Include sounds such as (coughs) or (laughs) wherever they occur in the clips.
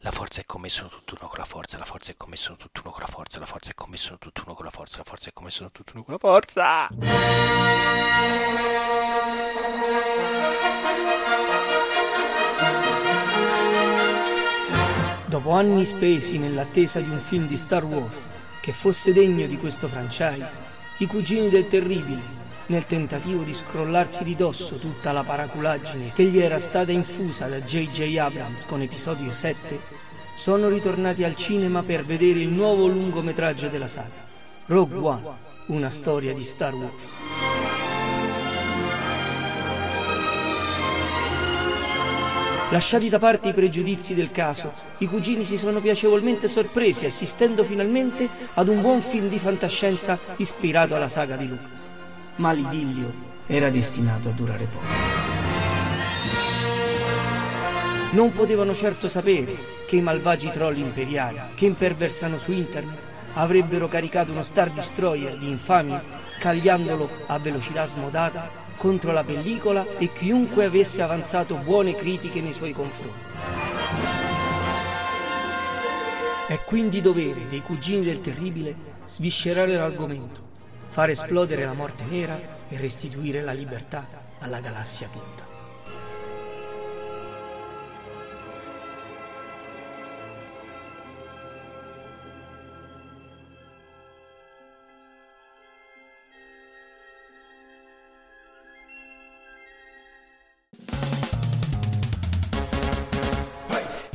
La forza è commesso tutt'uno con la forza, la forza è commesso tutt'uno con la forza, la forza è commesso tutt'uno con la forza, la forza è commesso tutt'uno con la forza. Dopo anni spesi nell'attesa di un film di Star Wars che fosse degno di questo franchise, i cugini del terribile, nel tentativo di scrollarsi di dosso tutta la paraculaggine che gli era stata infusa da J.J. Abrams con episodio 7, sono ritornati al cinema per vedere il nuovo lungometraggio della saga, Rogue One, una storia di Star Wars. Lasciati da parte i pregiudizi del caso, i cugini si sono piacevolmente sorpresi assistendo finalmente ad un buon film di fantascienza ispirato alla saga di Lucas. Ma l'idillio era destinato a durare poco. Non potevano certo sapere che i malvagi troll imperiali che imperversano su internet avrebbero caricato uno Star Destroyer di infamia scagliandolo a velocità smodata contro la pellicola e chiunque avesse avanzato buone critiche nei suoi confronti. È quindi dovere dei cugini del terribile sviscerare l'argomento, far esplodere la morte nera e restituire la libertà alla galassia tutta.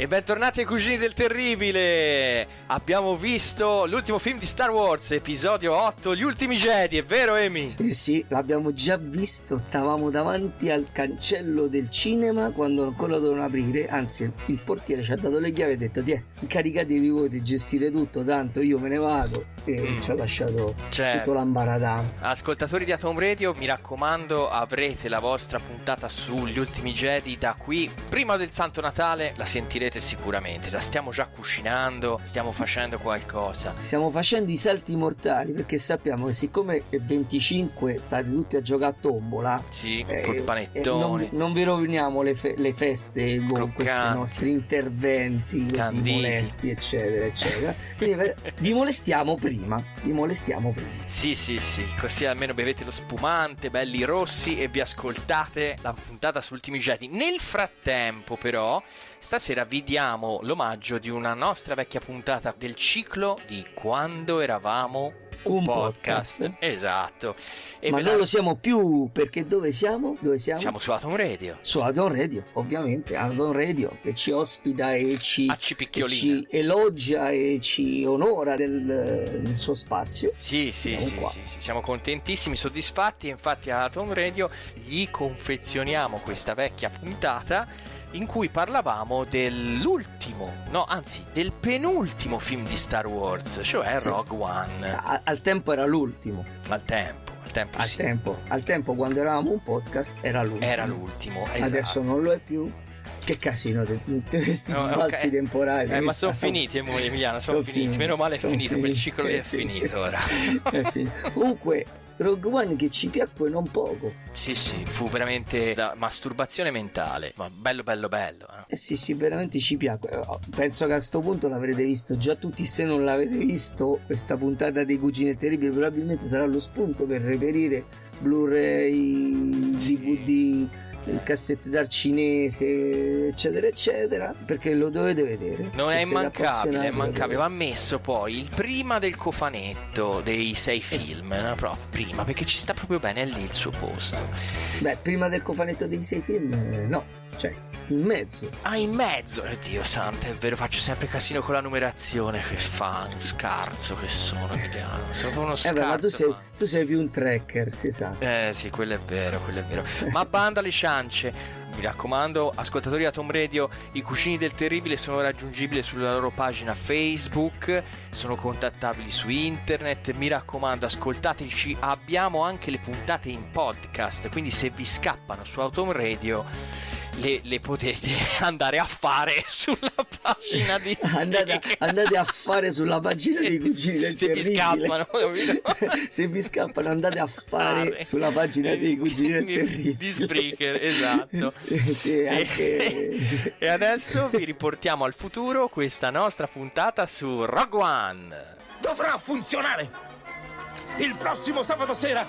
E bentornati ai Cugini del Terribile! Abbiamo visto l'ultimo film di Star Wars, episodio 8, Gli Ultimi Jedi, è vero Amy? Sì, sì, l'abbiamo già visto, stavamo davanti al cancello del cinema quando ancora dovevano aprire, anzi il portiere ci ha dato le chiavi e ha detto ti incaricatevi voi di gestire tutto, tanto io me ne vado e Mm. ci ha lasciato Certo. tutto l'ambaradà. Ascoltatori di Atom Radio, mi raccomando, avrete la vostra puntata sugli ultimi Jedi da qui. Prima del Santo Natale la sentirete sicuramente. La stiamo già cucinando, stiamo Sì. facendo qualcosa. Stiamo facendo i salti mortali perché sappiamo che siccome è 25 state tutti a giocare a tombola, Sì, eh, col eh, panettone. non, non vi roviniamo le, fe- le feste con questi nostri interventi così Canditi. molesti, eccetera, eccetera. Quindi vi molestiamo prima, vi molestiamo prima. Sì, sì, sì, così almeno bevete lo spumante, belli rossi e vi ascoltate la puntata su Ultimi Jedi. Nel frattempo, però, stasera vi diamo l'omaggio di una nostra vecchia puntata del ciclo di Quando eravamo Un podcast. podcast. Esatto. E Ma non la- lo siamo più perché dove siamo? Dove siamo? siamo su Atom Radio. Su Adon Radio, ovviamente, Adon Radio che ci ospita e ci, A e ci elogia e ci onora del, del suo spazio. Sì, sì, Siamo sì, sì, sì, siamo contentissimi, soddisfatti. Infatti, a Atom Radio gli confezioniamo questa vecchia puntata in cui parlavamo dell'ultimo, no, anzi, del penultimo film di Star Wars, cioè Sì. Rogue One. A- al tempo era l'ultimo. Al tempo, al tempo Al sì. tempo, al tempo quando eravamo un podcast era l'ultimo. Era l'ultimo, esatto. Adesso non lo è più. Che casino di tutti questi (laughs) No, sbalzi ok. temporali. Eh, ma sono finiti, mo, Emiliano, sono Son finiti. finiti, Meno male è son finito, quel finiti. ciclo lì è (laughs) finito ora. È finito. Comunque, Rogue One che ci piacque non poco. Sì, sì, fu veramente da masturbazione mentale, ma bello, bello, bello. eh. Eh sì, sì, veramente ci piacque. Eh, Penso che a questo punto l'avrete visto già tutti. Se non l'avete visto, questa puntata dei Cugini Terribili probabilmente sarà lo spunto per reperire Blu-ray. DVD, cassette dal cinese, eccetera, eccetera. Perché lo dovete vedere. Non è immancabile, è immancabile. Va messo poi il prima del cofanetto dei sei Eh sì. film, no? proprio prima, perché ci sta proprio bene, è lì il suo posto. Beh, prima del cofanetto dei sei film, eh, no, cioè in mezzo. Ah, in mezzo, eh, Dio santo, è vero, faccio sempre casino con la numerazione. Che fan, scarso che sono, Emiliano. Sono uno Eh scarso. beh, ma tu sei, ma- tu sei più un tracker, si sa. Eh sì, quello è vero, quello è vero. Ma bando alle ciance, mi raccomando, ascoltatori a Tom Radio, i cugini del terribile sono raggiungibili sulla loro pagina Facebook, sono contattabili su internet, mi raccomando ascoltateci, abbiamo anche le puntate in podcast, quindi se vi scappano su Autom Radio le, le, potete (laughs) andare a fare (laughs) sulla pagina di (laughs) andate, andate a fare sulla pagina dei cugini del se terribile. vi scappano se vi scappano andate a fare sulla pagina dei cugini del terribile di Spreaker esatto. Sì, sì, anche... e, e adesso vi riportiamo al futuro questa nostra puntata su Rogue One. Dovrà funzionare. Il prossimo sabato sera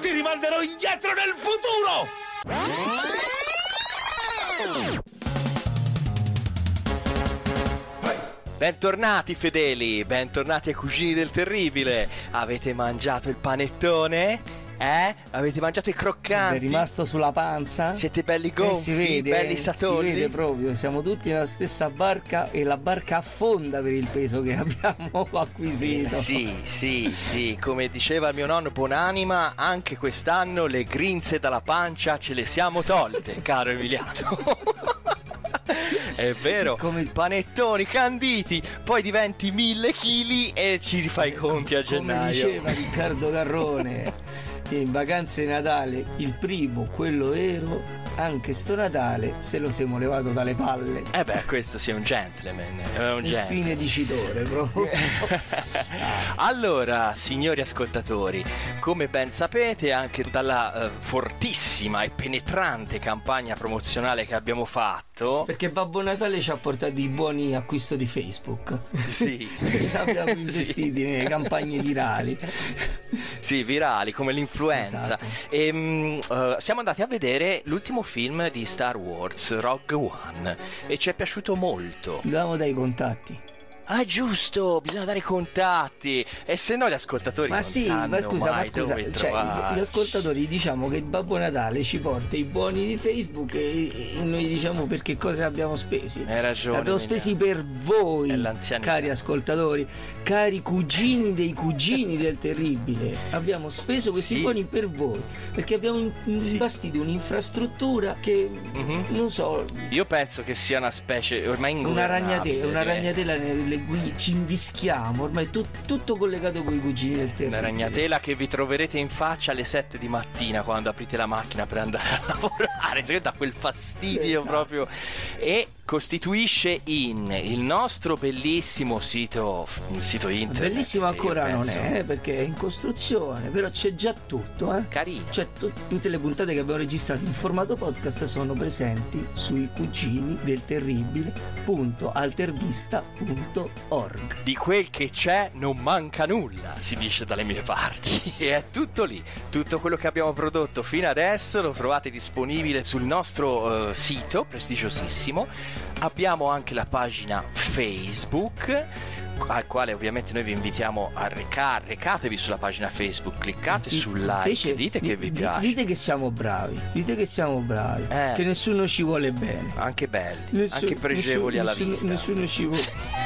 ti rimanderò indietro nel futuro Bentornati fedeli, bentornati ai cugini del terribile. Avete mangiato il panettone? Eh? Avete mangiato i croccanti? È rimasto sulla panza? Siete belli gonfi, eh, si vede, belli satolli? Si vede proprio, siamo tutti nella stessa barca e la barca affonda per il peso che (laughs) abbiamo acquisito. Sì, sì, sì, come diceva mio nonno Buonanima, anche quest'anno le grinze dalla pancia ce le siamo tolte, (laughs) caro Emiliano. (laughs) È vero, Come- panettoni canditi, poi diventi mille chili e ci rifai i conti a Come gennaio. diceva Riccardo Garrone, in vacanze di Natale il primo, quello vero, anche sto Natale se lo siamo levato dalle palle. Eh beh, questo sì è un gentleman, è un gentleman. fine dicitore proprio. (laughs) allora, signori ascoltatori, come ben sapete, anche dalla eh, fortissima e penetrante campagna promozionale che abbiamo fatto, Perché Babbo Natale ci ha portato i buoni acquisto di Facebook. sì, (laughs) abbiamo (laughs) investiti nelle campagne virali. (laughs) sì, virali come l'influenza. Esatto. E, mm, eh, siamo andati a vedere l'ultimo film di Star Wars, Rogue One, e ci è piaciuto molto. Dobbiamo dai contatti. Ah, giusto, bisogna dare i contatti. E se no gli ascoltatori Ma sì, ma scusa, ma scusa, cioè, gli ascoltatori diciamo che il Babbo Natale ci porta i buoni di Facebook e, e noi diciamo per che cosa abbiamo spesi. Hai ragione. Li abbiamo spesi per voi, cari ascoltatori, cari cugini dei cugini del terribile. Abbiamo speso questi Sì. buoni per voi perché abbiamo in- imbastito un'infrastruttura che Mhm. non so, Io penso che sia una specie ormai una ingovernabile. ragnatela, una ragnatela nelle cui ci invischiamo, ormai è tut- tutto collegato con i cugini del terribile. Una ragnatela che vi troverete in faccia alle 7 di mattina quando aprite la macchina per andare a (laughs) lavorare. Che dà quel fastidio Esatto. proprio. E costituisce in il nostro bellissimo sito, sito internet. Bellissimo che ancora non penso è, eh, perché è in costruzione, però c'è già tutto, eh. Carino. Cioè, tu- tutte le puntate che abbiamo registrato in formato podcast sono presenti sui cugini del terribile.altervista.org. Di quel che c'è non manca nulla, si dice dalle mie parti. (laughs) E è tutto lì. Tutto quello che abbiamo prodotto fino adesso lo trovate disponibile sul nostro eh, sito prestigiosissimo. Abbiamo anche la pagina Facebook al quale ovviamente noi vi invitiamo a recare, recatevi sulla pagina Facebook, cliccate sul like, Invece, dite che di- vi di- piace. Dite che siamo bravi, dite che siamo bravi, Eh. che nessuno ci vuole bene. Anche belli, Nessu- anche pregevoli nessuno- alla nessuno- vista. Nessuno ci, vuole,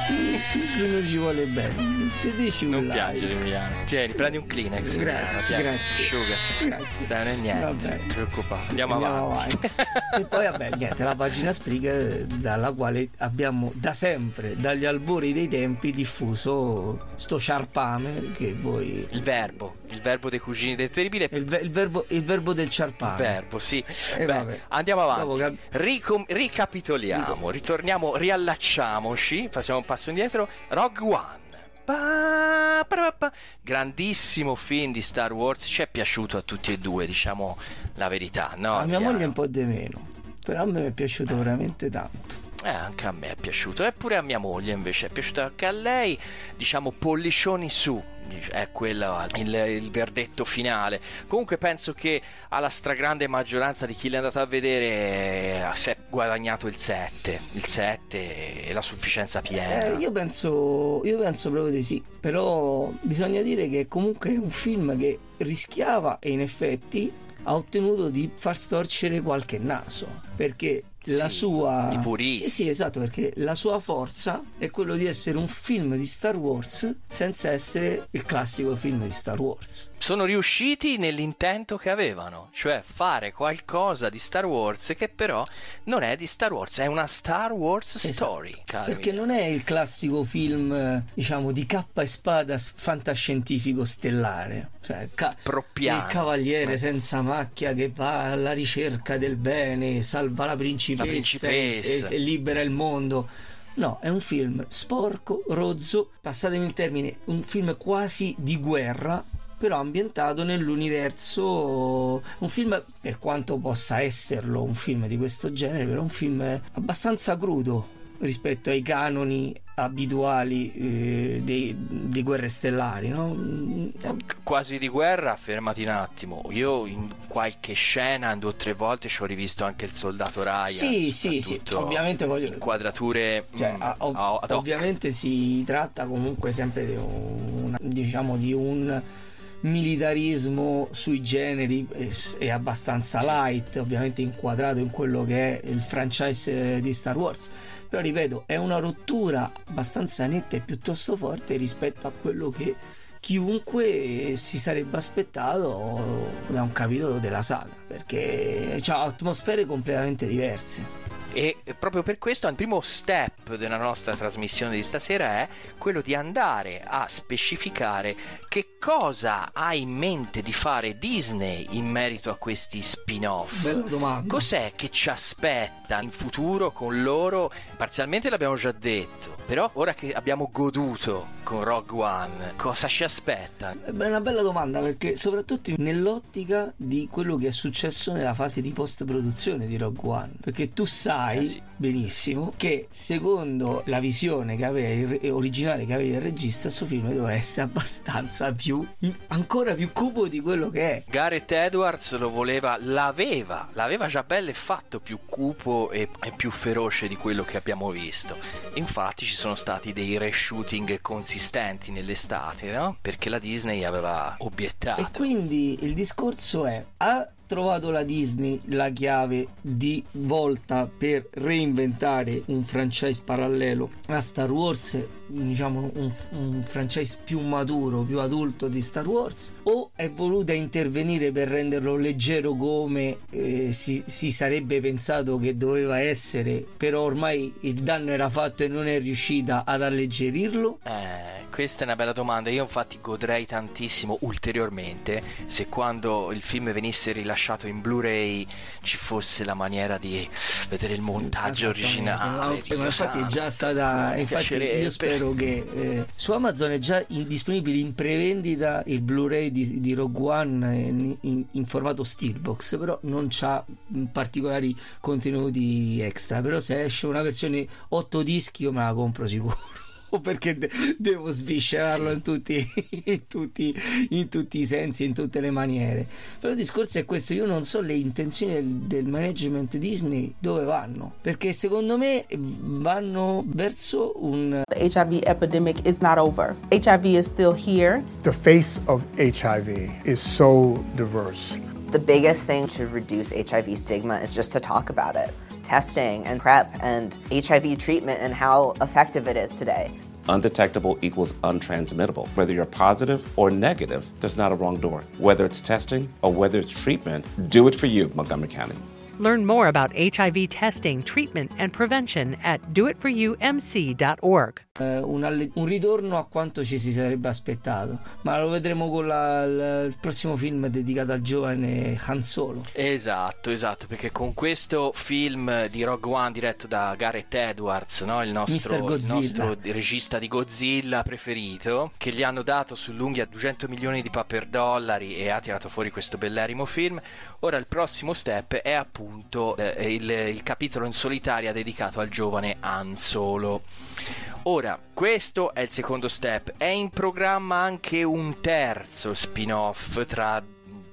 nessuno ci vuole bene. Ti dici un Non like. piangere Emiliano. Tieni, prendi un Kleenex. Grazie, Emiliano, grazie. Asciuga. Grazie. Dai, non è niente. Vabbè. Non ti preoccupare. Andiamo, avanti. (laughs) e poi vabbè, niente, la pagina Spreaker dalla quale abbiamo da sempre, dagli albori dei tempi, diffuso sto ciarpame che voi... Il verbo, il verbo dei cugini del terribile. Il, ve- il verbo, il verbo del Il ciarpame. verbo, sì. Eh, Beh, andiamo avanti. Cap- Ricom- ricapitoliamo, ritorniamo, riallacciamoci, facciamo un passo indietro. Rogue One. Pa- pa- pa-. Grandissimo film di Star Wars, ci è piaciuto a tutti e due, diciamo la verità, no? a mia moglie un po' di meno, però a me è piaciuto veramente tanto. Eh, anche a me è piaciuto, eppure a mia moglie invece è piaciuto anche a lei, diciamo pollicioni su, è quello il, il verdetto finale. Comunque penso che alla stragrande maggioranza di chi l'è andato a vedere eh, si è guadagnato il 7, il 7 e la sufficienza piena. Eh, io, penso, io penso proprio di sì, però bisogna dire che comunque è un film che rischiava e in effetti ha ottenuto di far storcere qualche naso, perché la sua i puristi. Sì, sì, esatto, perché la sua forza è quello di essere un film di Star Wars senza essere il classico film di Star Wars. Sono riusciti nell'intento che avevano, cioè fare qualcosa di Star Wars che però non è di Star Wars, è una Star Wars Esatto, story. perché non è il classico film, eh, diciamo, di cappa e spada fantascientifico stellare, cioè ca- il cavaliere senza macchia che va alla ricerca del bene, salva la principessa, principessa. E, e- e libera il mondo. No, è un film sporco, rozzo, passatemi il termine, un film quasi di guerra, però ambientato nell'universo, un film per quanto possa esserlo un film di questo genere, però un film abbastanza crudo rispetto ai canoni abituali eh, dei, di guerre stellari, no? Quasi di guerra, fermati un attimo. Io in qualche scena, due o tre volte, ci ho rivisto anche il soldato Ryan. Sì, sì, sì, ovviamente voglio- Inquadrature Cioè, mm, a- ov- ovviamente si tratta comunque sempre di un, diciamo di un militarismo sui generi e abbastanza light, ovviamente inquadrato in quello che è il franchise eh, di Star Wars. Però ripeto, è una rottura abbastanza netta e piuttosto forte rispetto a quello che chiunque si sarebbe aspettato da un capitolo della saga, perché ha atmosfere completamente diverse. E proprio per questo il primo step della nostra trasmissione di stasera è quello di andare a specificare che cosa ha in mente di fare Disney in merito a questi spin-off. Bella domanda. Cos'è che ci aspetta in futuro con loro? Parzialmente l'abbiamo già detto, però ora che abbiamo goduto con Rogue One, cosa ci aspetta? È una bella domanda perché soprattutto nell'ottica di quello che è successo nella fase di post-produzione di Rogue One. Perché tu sai Eh sì. benissimo che secondo la visione che aveva il, originale che aveva il regista, questo film doveva essere abbastanza più, ancora più cupo di quello che è. Gareth Edwards lo voleva, l'aveva, l'aveva già bello e fatto più cupo e, e più feroce di quello che abbiamo visto. Infatti ci sono stati dei reshooting consistenti nell'estate, no? Perché la Disney aveva E obiettato. quindi il discorso è: ha trovato la Disney la chiave di volta per reinventare un franchise parallelo a Star Wars, diciamo un, un franchise più maturo, più adulto di Star Wars, o è voluta intervenire per renderlo leggero come eh, si, si sarebbe pensato che doveva essere, però ormai il danno era fatto e non è riuscita ad alleggerirlo? Eh, questa è una bella domanda. Io infatti godrei tantissimo ulteriormente se quando il film venisse rilasciato in Blu-ray ci fosse la maniera di vedere il montaggio originale. Ma- infatti è già stata infatti io spero che eh, su Amazon è già in- disponibile in prevendita il Blu-ray di, di Rogue One in, in- in formato steelbox però non c'ha mh, particolari contenuti extra. Però se esce una versione 8 dischi io me la compro sicuro (laughs) perché de- devo sviscerarlo Sì. in, tutti, in, tutti, in tutti i sensi, in tutte le maniere. Però il discorso è questo: io non so le intenzioni del, del management Disney dove vanno, perché secondo me vanno verso un The HIV epidemic is not over. HIV is still here. The face of HIV is so diverse. The biggest thing to reduce HIV stigma is just to talk about it. Testing and PrEP and HIV treatment and how effective it is today. Undetectable equals untransmittable. Whether you're positive or negative, there's not a wrong door. Whether it's testing or whether it's treatment, do it for you, Montgomery County. Learn more about HIV testing, treatment, and prevention at doitforyoumc.org. eh, un, alle- un ritorno a quanto ci si sarebbe aspettato. Ma lo vedremo con la- il, il prossimo film dedicato al giovane Han Solo. Esatto, esatto, perché con questo film di Rogue One diretto da Gareth Edwards, no? il, nostro, il nostro regista di Godzilla preferito, che gli hanno dato sull'unghia 200 milioni di paper dollari e ha tirato fuori questo bellerimo film, ora il prossimo step è appunto eh, il, il capitolo in solitaria dedicato al giovane Han Solo. Ora, questo è il secondo step. È in programma anche un terzo spin-off tra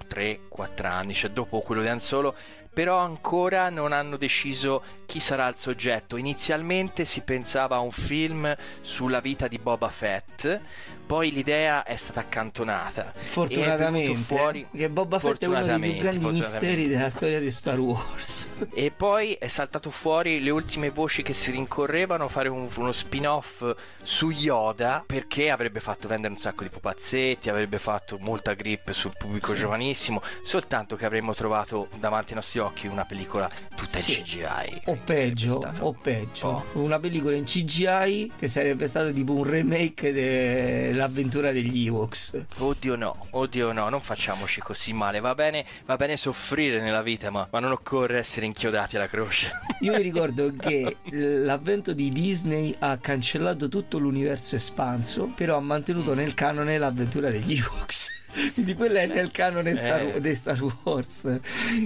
3-4 anni, cioè dopo quello di Han Solo, però ancora non hanno deciso chi sarà il soggetto. Inizialmente si pensava a un film sulla vita di Boba Fett, poi l'idea è stata accantonata. Fortunatamente, fuori, che Boba Fett è uno dei più grandi misteri della storia di Star Wars. (laughs) E poi è saltato fuori le ultime voci che si rincorrevano a fare un, uno spin-off su Yoda perché avrebbe fatto vendere un sacco di pupazzetti, avrebbe fatto molta grip sul pubblico sì. giovanissimo, soltanto che avremmo trovato davanti ai nostri occhi una pellicola tutta sì. in CGI. O peggio, o peggio, oh. una pellicola in CGI che sarebbe stata tipo un remake dell'avventura degli Ewoks. Oddio no, oddio no, non facciamoci così male, va bene, va bene soffrire nella vita, ma, ma non occorre essere inchiodati alla croce. (laughs) Io mi ricordo (laughs) che l'avvento di Disney ha cancellato tutto l'universo espanso, però ha mantenuto nel canone l'avventura degli Ewoks. (laughs) Quindi quella è nel canone Star, eh. dei Star Wars.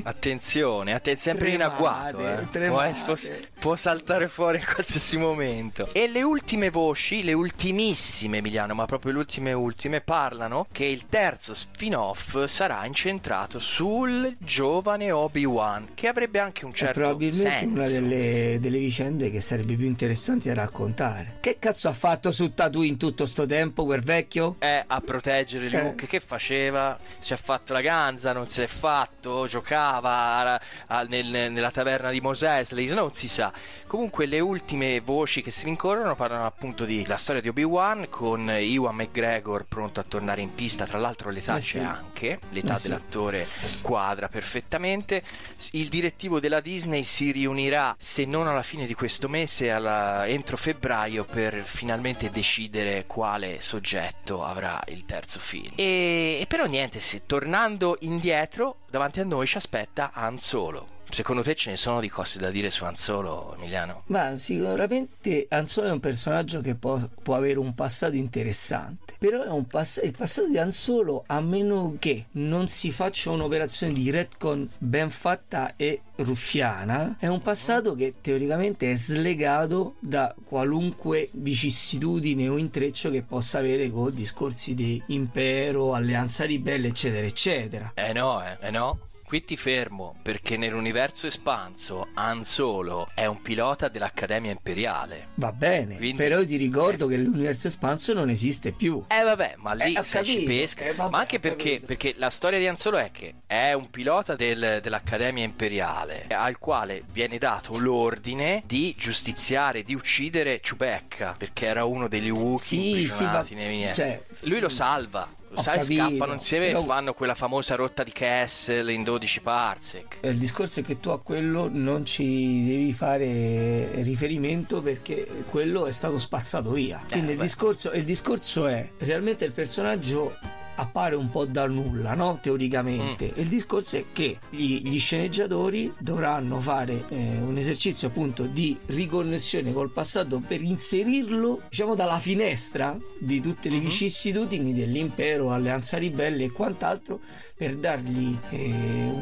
Attenzione, attenzione sempre tremate, in agguato. Eh. Può, può, può, saltare fuori in qualsiasi momento. E le ultime voci, le ultimissime Emiliano, ma proprio le ultime ultime, parlano che il terzo spin-off sarà incentrato sul giovane Obi-Wan, che avrebbe anche un certo è probabilmente senso. una delle, delle, vicende che sarebbe più interessanti da raccontare. Che cazzo ha fatto su Tatooine tutto sto tempo quel vecchio? Eh, a proteggere Luke, eh. che fa? Faceva, si è fatto la ganza, non se l'è fatto, giocava a, a, nel, nella taverna di Mosesley, non si sa. Comunque le ultime voci che si rincorrono parlano appunto di la storia di Obi-Wan con Ewan McGregor pronto a tornare in pista, tra l'altro l'età eh sì. c'è anche, l'età eh sì. dell'attore quadra perfettamente. Il direttivo della Disney si riunirà se non alla fine di questo mese, alla, entro febbraio per finalmente decidere quale soggetto avrà il terzo film. E e, però niente, sì, tornando indietro, davanti a noi ci aspetta Han Solo. Secondo te ce ne sono di cose da dire su Han Solo, Emiliano? Ma sicuramente Han Solo è un personaggio che può, può avere un passato interessante. Però pass- il passato di Han Solo, a meno che non si faccia un'operazione di retcon ben fatta e ruffiana, è un passato che teoricamente è slegato da qualunque vicissitudine o intreccio che possa avere con discorsi di impero, alleanza ribelle, eccetera, eccetera. Eh no, eh, eh no. Qui ti fermo perché nell'universo espanso Han Solo è un pilota dell'Accademia Imperiale. Va bene, Quindi... però ti ricordo che l'universo espanso non esiste più. Eh vabbè, ma lì eh, se ci pesca. Eh, vabbè, ma anche perché, perché, la storia di Han Solo è che è un pilota del, dell'Accademia Imperiale al quale viene dato l'ordine di giustiziare, di uccidere Chewbacca perché era uno degli Wookiee sì, sì, nei... cioè, Lui lo salva lo sai, capito, scappano insieme però... e fanno quella famosa rotta di Kessel in 12 parsec. Il discorso è che tu a quello non ci devi fare riferimento perché quello è stato spazzato via. Eh, Quindi il discorso, il discorso è realmente il personaggio appare un po' dal nulla, no? teoricamente. Mm. Il discorso è che gli, gli sceneggiatori dovranno fare eh, un esercizio appunto di riconnessione col passato per inserirlo, diciamo, dalla finestra di tutte le mm-hmm. vicissitudini dell'impero, alleanza ribelle e quant'altro, per dargli eh,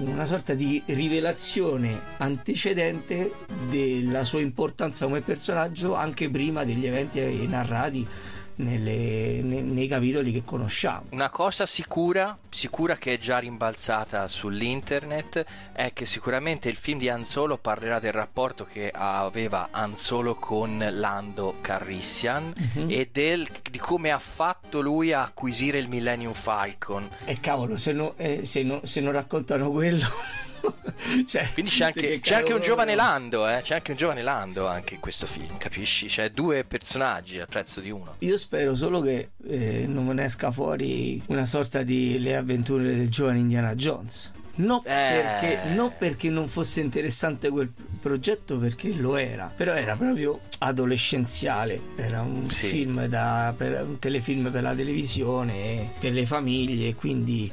una sorta di rivelazione antecedente della sua importanza come personaggio anche prima degli eventi narrati nelle, nei, nei, capitoli che conosciamo. Una cosa sicura, sicura che è già rimbalzata sull'internet, è che sicuramente il film di Han Solo parlerà del rapporto che aveva Han Solo con Lando Carrissian uh-huh. e del, di come ha fatto lui a acquisire il Millennium Falcon. E cavolo, se, no, eh, se, no, se non raccontano quello... (laughs) cioè, Quindi c'è anche, c'è anche, un giovane Lando, eh? C'è anche un giovane Lando anche in questo film, capisci? C'è due personaggi al prezzo di uno. Io spero solo che eh, non esca fuori una sorta di Le avventure del giovane Indiana Jones. Non, eh... perché, non perché non fosse interessante quel progetto, perché lo era, però era proprio adolescenziale. Era un sì. film da, per, un telefilm per la televisione, per le famiglie, quindi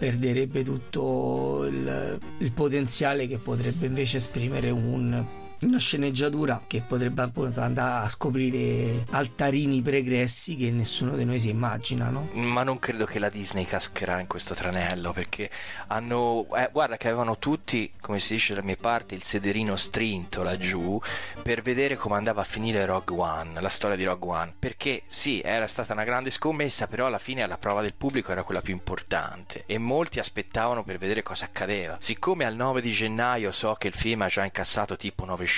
perderebbe tutto il, il potenziale che potrebbe invece esprimere un una sceneggiatura che potrebbe appunto andare a scoprire altarini pregressi che nessuno di noi si immagina, no? Ma non credo che la Disney cascherà in questo tranello perché hanno. Eh, guarda che avevano tutti, come si dice dalle mie parti, il sederino strinto laggiù per vedere come andava a finire Rogue One, la storia di Rogue One. Perché sì, era stata una grande scommessa, però alla fine la prova del pubblico era quella più importante e molti aspettavano per vedere cosa accadeva. Siccome al 9 di gennaio so che il film ha già incassato tipo 900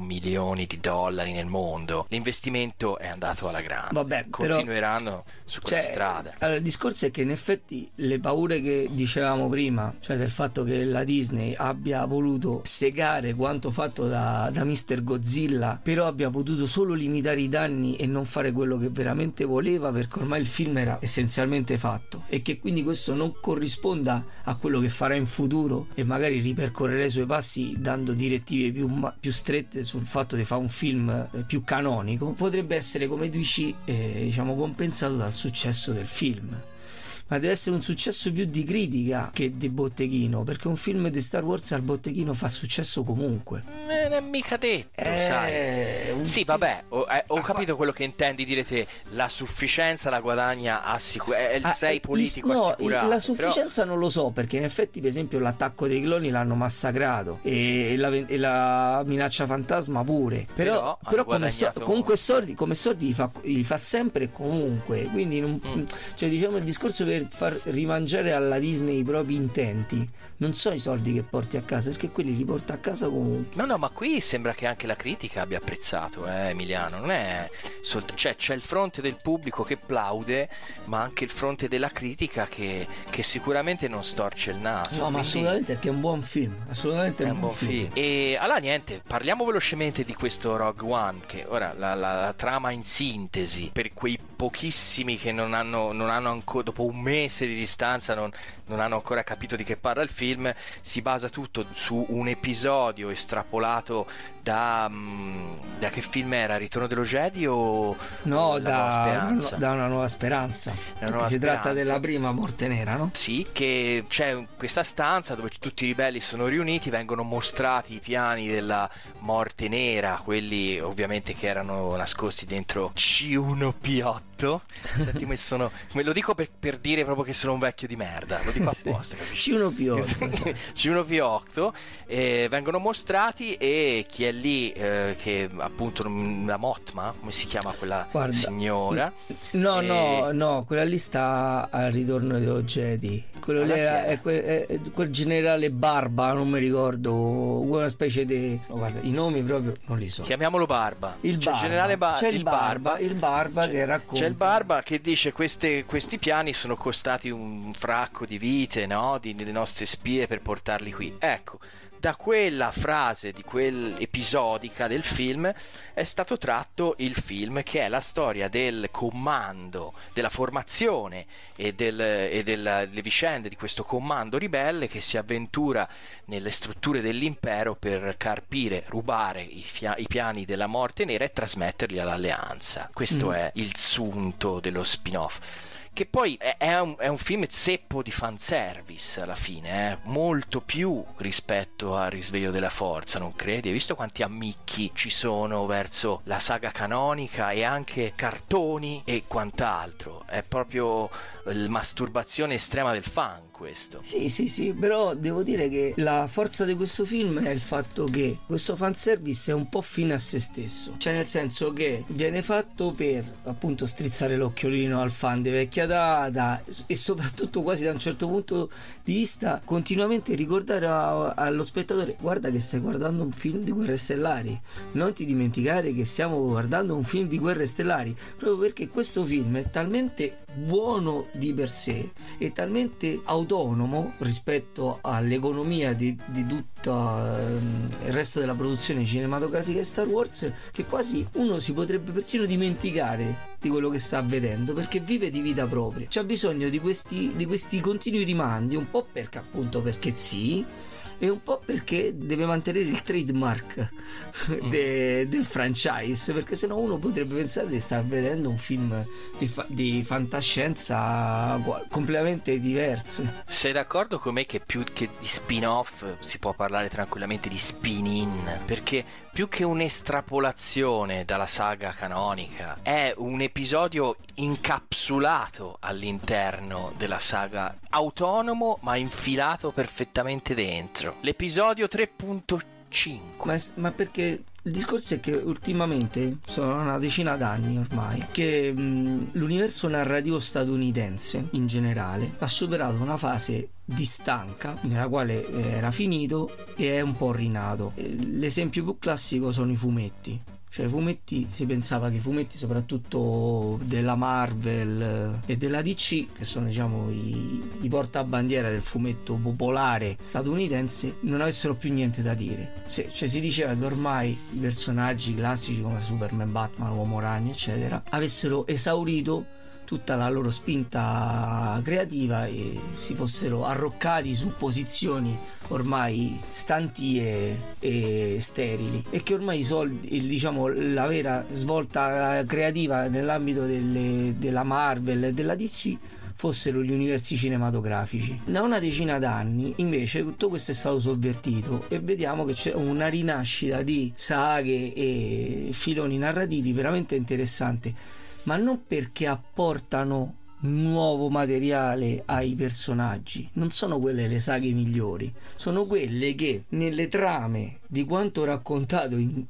milioni di dollari nel mondo, l'investimento è andato alla grande. Vabbè, continueranno però, su quella cioè, strada. Allora, il discorso è che in effetti le paure che dicevamo prima, cioè del fatto che la Disney abbia voluto segare quanto fatto da, da Mr. Godzilla, però abbia potuto solo limitare i danni e non fare quello che veramente voleva perché ormai il film era essenzialmente fatto e che quindi questo non corrisponda a quello che farà in futuro e magari ripercorrerà i suoi passi dando direttive più, più strette sul fatto di fare un film eh, più canonico, potrebbe essere come dici eh, diciamo compensato dal successo del film ma deve essere un successo più di critica che di botteghino, perché un film di Star Wars al botteghino fa successo comunque. Non è mica detto, eh, sai. Sì, vabbè, ho, eh, ho capito quello che intendi dire te, la sufficienza la guadagna assicurata, il ah, sei eh, politico no, assicurato. La sufficienza però... non lo so, perché in effetti per esempio l'attacco dei cloni l'hanno massacrato e, la, e la, minaccia fantasma pure, però, però, però come so, comunque sordi, come sordi li fa, li fa sempre e comunque, quindi non, mm. cioè, diciamo il discorso per per far rimangiare alla Disney i propri intenti non so i soldi che porti a casa perché quelli li porta a casa comunque no no ma qui sembra che anche la critica abbia apprezzato eh, Emiliano non è solt- cioè c'è il fronte del pubblico che plaude ma anche il fronte della critica che, che sicuramente non storce il naso no ma quindi... assolutamente perché è un buon film assolutamente è un buon film. film. e allora niente parliamo velocemente di questo Rogue One che ora la, la, la trama in sintesi per quei pochissimi che non hanno, non hanno ancora dopo un mese di distanza non, non, hanno ancora capito di che parla il film, si basa tutto su un episodio estrapolato と da, mm, da che film era? Ritorno dello Jedi o no, da, no, da, una nuova speranza. Una nuova si speranza. tratta della prima morte nera, no? Sì, che c'è questa stanza dove tutti i ribelli sono riuniti, vengono mostrati i piani della morte nera, quelli ovviamente che erano nascosti dentro C1P8 Senti come sono. Me lo dico per, per, dire proprio che sono un vecchio di merda. Lo dico (laughs) apposta. Sì. C1P8. C1P8. Eh, vengono mostrati e chi è lì, eh, che appunto la Motma, come si chiama quella Guarda, signora? No, e... no, no, quella lì sta al ritorno dello Jedi. Quello lì è, è, quel, è, quel generale Barba, non mi ricordo. Una specie di. Guarda, i nomi proprio non li so. Chiamiamolo Barba. Il Barba. generale ba- C'è il, il Barba, barba, il Barba c'è, che racconta. C'è il Barba che dice queste, questi piani sono costati un fracco di vite, no? Di, delle nostre spie per portarli qui. Ecco da quella frase, di quell'episodica del film, è stato tratto il film che è la storia del comando, della formazione e, del, e della, delle vicende di questo comando ribelle che si avventura nelle strutture dell'impero per carpire, rubare i, fia- i piani della morte nera e trasmetterli all'alleanza. Questo mm. è il sunto dello spin-off che poi è, un, è, un, film zeppo di fanservice alla fine, eh? molto più rispetto a Risveglio della Forza, non credi? Hai visto quanti ammicchi ci sono verso la saga canonica e anche cartoni e quant'altro? È proprio masturbazione estrema del fan questo. Sì, sì, sì, però devo dire che la forza di questo film è il fatto che questo fanservice è un po' fine a se stesso. Cioè nel senso che viene fatto per appunto strizzare l'occhiolino al fan di vecchia data e soprattutto quasi da un certo punto di vista continuamente ricordare a, allo spettatore guarda che stai guardando un film di guerre stellari. Non ti dimenticare che stiamo guardando un film di guerre stellari proprio perché questo film è talmente buono di per sé e talmente autonomo rispetto all'economia di, di tutto ehm, il resto della produzione cinematografica di Star Wars che quasi uno si potrebbe persino dimenticare di quello che sta vedendo perché vive di vita propria. C'ha bisogno di questi, di questi continui rimandi, un po' perché appunto perché sì, e un po' perché deve mantenere il trademark mm. de, del franchise perché sennò uno potrebbe pensare di star vedendo un film di, fa- di fantascienza completamente diverso sei d'accordo con me che più che di spin-off si può parlare tranquillamente di spin-in perché più che un'estrapolazione dalla saga canonica, è un episodio incapsulato all'interno della saga, autonomo ma infilato perfettamente dentro. L'episodio 3.5. Ma, ma perché il discorso è che ultimamente, sono una decina d'anni ormai, che mh, l'universo narrativo statunitense in generale ha superato una fase di stanca nella quale era finito e è un po' rinato. L'esempio più classico sono i fumetti. Cioè, i fumetti si pensava che i fumetti, soprattutto della Marvel e della DC, che sono diciamo i, i portabandiera del fumetto popolare statunitense, non avessero più niente da dire. Se, cioè, si diceva che ormai i personaggi classici come Superman, Batman, Uomo Ragno, eccetera, avessero esaurito tutta la loro spinta creativa e si fossero arroccati su posizioni ormai stanti e, sterili e che ormai soldi, diciamo, la vera svolta creativa nell'ambito delle, della Marvel e della DC fossero gli universi cinematografici. Da una decina d'anni invece tutto questo è stato sovvertito e vediamo che c'è una rinascita di saghe e filoni narrativi veramente interessante ma non perché apportano nuovo materiale ai personaggi. Non sono quelle le saghe migliori, sono quelle che nelle trame di quanto raccontato in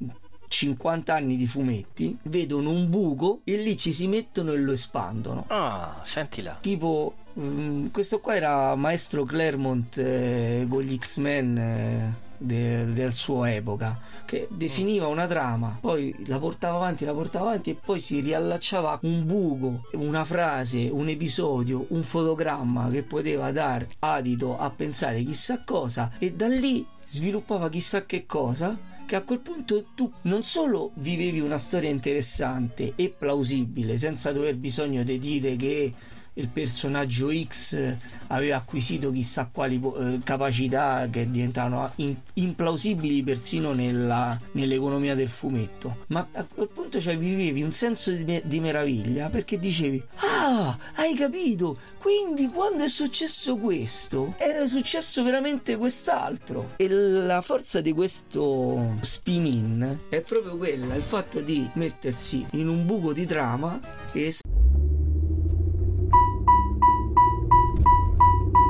50 anni di fumetti vedono un buco e lì ci si mettono e lo espandono. Ah, sentila. Tipo, um, questo qua era Maestro Claremont eh, con gli X-Men eh, del, del suo epoca che definiva una trama, poi la portava avanti, la portava avanti e poi si riallacciava un buco, una frase, un episodio, un fotogramma che poteva dar adito a pensare chissà cosa e da lì sviluppava chissà che cosa che a quel punto tu non solo vivevi una storia interessante e plausibile senza dover bisogno di dire che il personaggio X aveva acquisito chissà quali eh, capacità che diventavano implausibili persino nella, nell'economia del fumetto. Ma a quel punto cioè, vivevi un senso di, di meraviglia perché dicevi: Ah, hai capito? Quindi quando è successo questo, era successo veramente quest'altro. E la forza di questo spin-in è proprio quella, il fatto di mettersi in un buco di trama e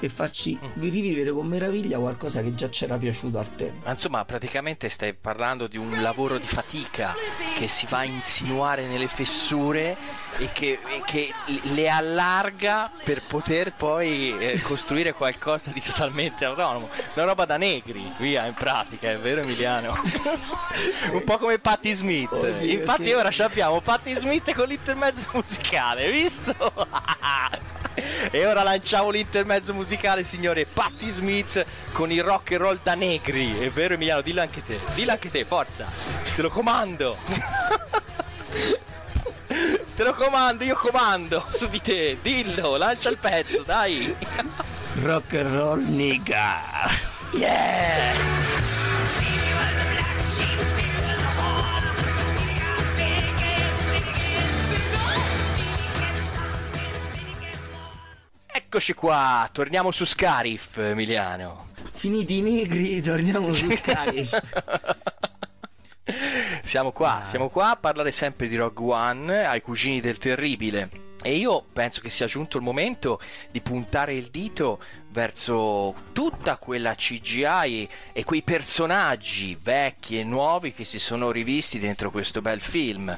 E farci rivivere con meraviglia qualcosa che già c'era piaciuto a te. Ma insomma, praticamente stai parlando di un lavoro di fatica che si va a insinuare nelle fessure e che, e che le allarga per poter poi eh, costruire qualcosa di totalmente autonomo. Una roba da negri, via, in pratica, è vero Emiliano? (laughs) un po' come Patti Smith. Oddio, Infatti sì. ora abbiamo Patti Smith con l'intermezzo musicale, visto? (laughs) e ora lanciamo l'intermezzo musicale, signore Patti Smith con il rock and roll da negri. È vero Emiliano? Dillo anche te. Dillo anche te, forza. Te lo comando. te lo comando, io comando su di te. Dillo, lancia il pezzo, dai. rock and roll nigga. Yeah! Eccoci qua, torniamo su Scarif, Emiliano. Finiti i negri, torniamo su (laughs) Scarif. siamo qua, ah. siamo qua a parlare sempre di Rogue One ai cugini del terribile. E io penso che sia giunto il momento di puntare il dito verso tutta quella CGI e quei personaggi vecchi e nuovi che si sono rivisti dentro questo bel film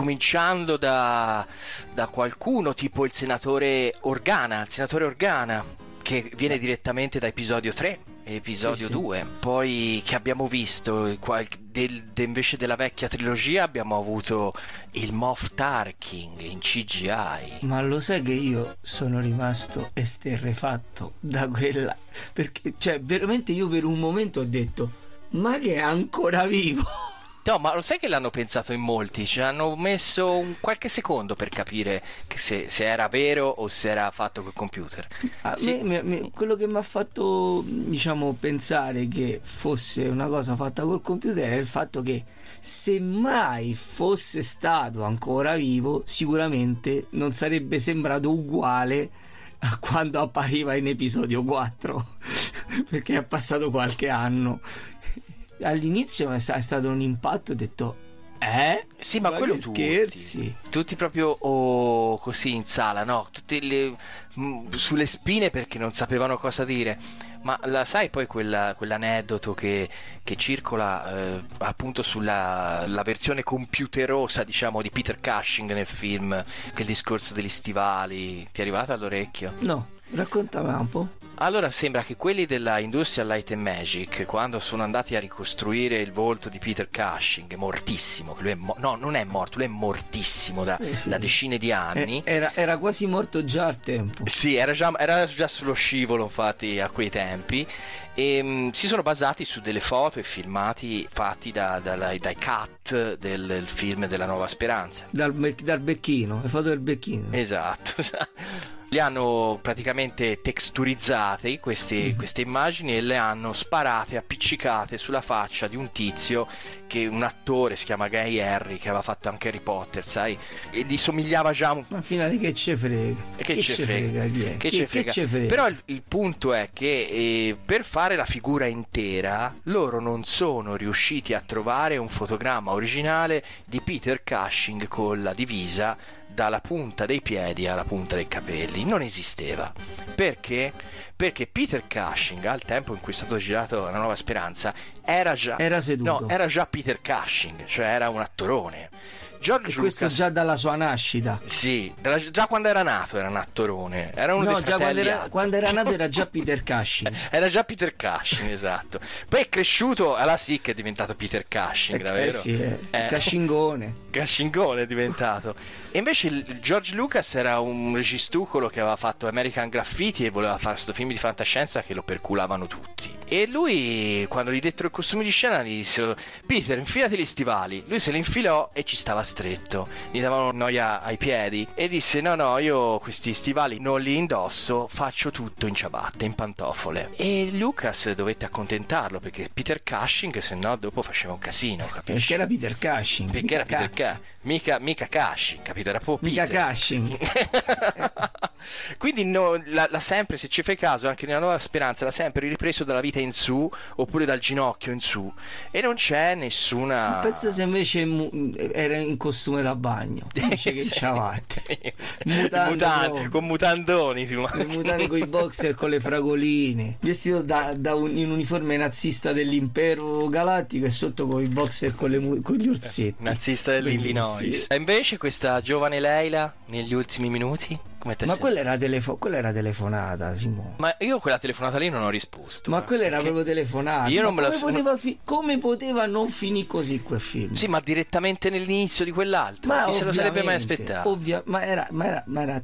cominciando da, da qualcuno tipo il senatore Organa, il senatore Organa, che viene direttamente da episodio 3 episodio Sì, sì. 2 poi che abbiamo visto qual- del- de- invece della vecchia trilogia abbiamo avuto il Moff Tarkin in CGI Ma lo sai che io sono rimasto esterrefatto da quella. Perché, cioè, veramente io per un momento ho detto: Ma che è ancora vivo? No, ma lo sai che l'hanno pensato in molti? Ci hanno messo un qualche secondo per capire se, se era vero o se era fatto col computer. A Sì. me- me- quello che mi ha fatto, diciamo, pensare che fosse una cosa fatta col computer è il fatto che se mai fosse stato ancora vivo, sicuramente non sarebbe sembrato uguale a quando appariva in episodio 4, (laughs) perché è passato qualche anno. All'inizio è sta- è stato un impatto, ho detto, eh? Sì, ma, Ma quello che tutti. scherzi. Tutti proprio oh, così in sala, no? Tutti le- mm, sulle spine perché non sapevano cosa dire. Ma la sai poi quella- quell'aneddoto che, che circola eh, appunto sulla la versione computerosa, diciamo, di Peter Cushing nel film, quel discorso degli stivali. Ti è arrivato all'orecchio? No, raccontami un po'. Allora sembra che quelli della Industrial Light and Magic, quando sono andati a ricostruire il volto di Peter Cushing, mortissimo, che lui è mo- no, non è morto, lui è mortissimo da, Eh sì. da decine di anni. Eh, era, era quasi morto già al tempo. Sì, era già, era già sullo scivolo infatti a quei tempi e mm, si sono basati su delle foto e filmati fatti da- dalla- dai cut del, del film della Nuova Speranza. Dal, dal becchino, le foto del becchino. Esatto. (laughs) Li hanno praticamente texturizzate queste, queste immagini e le hanno sparate, appiccicate sulla faccia di un tizio che un attore si chiama Guy Harry che aveva fatto anche Harry Potter, sai? E gli somigliava già un Ma finale che ce frega? che, ce frega, è? Che che frega. ce frega? Però il, il punto è che eh, per fare la figura intera loro non sono riusciti a trovare un fotogramma originale di Peter Cushing con la divisa dalla punta dei piedi alla punta dei capelli. Non esisteva. Perché? Perché Peter Cushing, al tempo in cui è stato girato La Nuova Speranza, era già, Era seduto. no, era già Peter Cushing, cioè era un attorone. George E questo Lucas già dalla sua nascita. sì, dalla- già quando era nato era un attorone. Era uno No, già quando era, quando era nato era già (laughs) Peter Cushing. Era già Peter Cushing, esatto. Poi è cresciuto, allora sì che è diventato Peter Cushing, Eh, davvero. eh sì, eh, Eh. Cashingone. Cashingone è diventato. E invece George Lucas era un registucolo che aveva fatto American Graffiti e voleva fare questo film di fantascienza che lo perculavano tutti. E lui, quando gli dettero il costume di scena, gli dissero: Peter, infilati gli stivali. Lui se li infilò e ci stava stretto. Gli davano noia ai piedi. E disse: No, no, io questi stivali non li indosso, faccio tutto in ciabatte, in pantofole. E Lucas dovette accontentarlo perché Peter Cushing, se no, dopo faceva un casino, capisci? Perché era Peter Cushing. Perché mica era Peter. Cushing, mica, mica Cushing, capito? Era proprio Mica. Cushing. (laughs) Quindi no, l'ha, l'ha sempre, se ci fai caso, anche nella Nuova Speranza, l'ha sempre ripreso dalla vita in su oppure dal ginocchio in su e non c'è nessuna... Pensa se invece mu- era in costume da bagno. (laughs) Invece che ciabatte. (laughs) Mutande proprio. con mutandoni. mutande con i boxer con le fragoline. Vestito da, da un, in uniforme nazista dell'impero galattico e sotto con i boxer con, le con gli orsetti. Nazista dell'Illinois. Bellissimo. E invece questa giovane Leila, negli ultimi minuti, come te Ma quella era, telefo- quella era telefonata, Simone. Ma io quella telefonata lì non ho risposto. Ma eh. quella era proprio telefonata. Io non me la come, so- poteva fi- come poteva non finire così quel film? Sì, ma direttamente nell'inizio di quell'altro. ma Chi se lo sarebbe mai aspettato? ovvia- ma, era, ma, era, ma era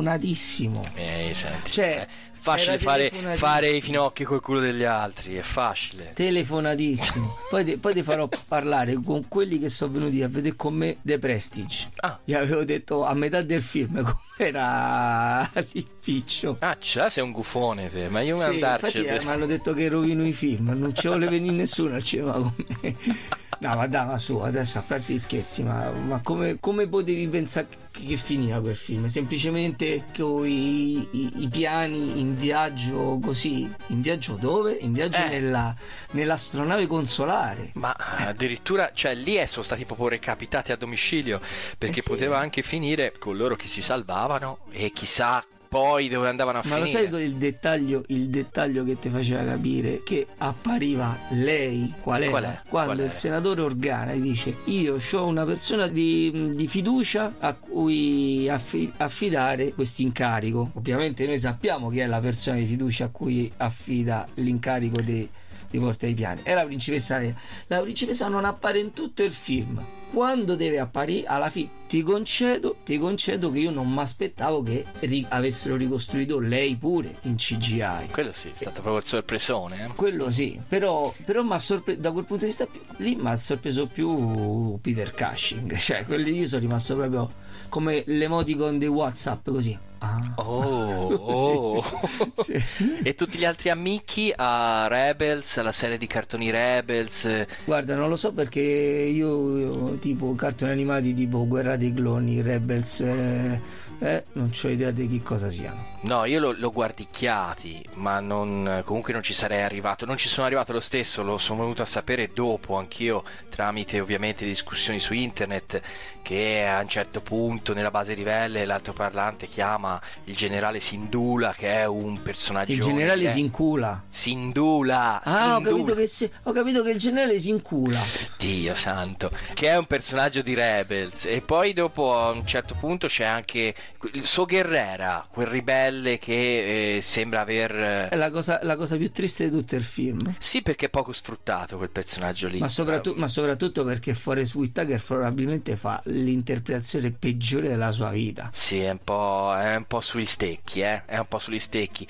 telefonatissimo. Eh, senti, Cioè, eh, facile fare, fare i finocchi col culo degli altri, è facile. Telefonatissimo. poi, ti- poi ti farò parlare con quelli che sono venuti a vedere con me The Prestige. Ah. Gli avevo detto a metà del film com'era l'impiccio. Ah, già sei un gufone te, ma io Sì, andarci. infatti eh, mi hanno detto che rovino i film, non ci vuole venire nessuno al cinema con me. (laughs) No, ma dai, ma su, adesso a parte gli scherzi, ma, ma come, come potevi pensare che, che finiva quel film? Semplicemente con i, i- i piani in viaggio così? In viaggio dove? In viaggio Eh. nella, nell'astronave consolare. Ma addirittura, cioè lì sono stati proprio recapitati a domicilio perché Eh sì. poteva anche finire con loro che si salvavano e chissà poi dove andavano a Ma finire. lo sai il dettaglio, il dettaglio che ti faceva capire che appariva lei qual era? Qual è? Quando Qual il senatore Organa dice io ho una persona di, di fiducia a cui affi- affidare questo incarico. Ovviamente noi sappiamo chi è la persona di fiducia a cui affida l'incarico di, di Porta ai Piani. È la principessa Leia. La principessa non appare in tutto il film. Quando deve apparire, alla fine ti concedo, ti concedo che io non mi aspettavo che ri- avessero ricostruito lei pure in CGI. Quello sì, è stato proprio il sorpresone. eh. Quello sì, però, però sorpre- da quel punto di vista più- lì mi ha sorpreso più Peter Cushing, (laughs) cioè quelli io sono rimasto proprio come l'emoticon di Whatsapp così. Ah. Oh, (laughs) oh. Sì, sì. e tutti gli altri amici a Rebels, alla serie di cartoni Rebels. Guarda, non lo so perché io, io, tipo cartoni animati tipo Guerra dei cloni, Rebels, eh, eh, non ho idea di che cosa siano. No, io l'ho, l'ho guardicchiati, ma non, comunque non ci sarei arrivato. Non ci sono arrivato lo stesso, lo sono venuto a sapere dopo, anch'io, tramite ovviamente discussioni su internet, che a un certo punto nella base rivelle l'altoparlante chiama il generale Sindula, che è un personaggio... Il generale si incula. Sindula! Ah, ho Sindula. capito, che se- ho capito che il generale si incula. Dio santo, che è un personaggio di Rebels. E poi dopo a un certo punto c'è anche il suo Guerrera, quel ribelle che eh, sembra aver... È la cosa, la cosa più triste di tutto il film. Sì, perché è poco sfruttato quel personaggio lì. Ma, soprattutto- ma soprattutto perché Forrest Whitaker probabilmente fa l'interpretazione peggiore della sua vita. Sì, è un po', è un po' sugli stecchi, eh? È un po' sugli stecchi.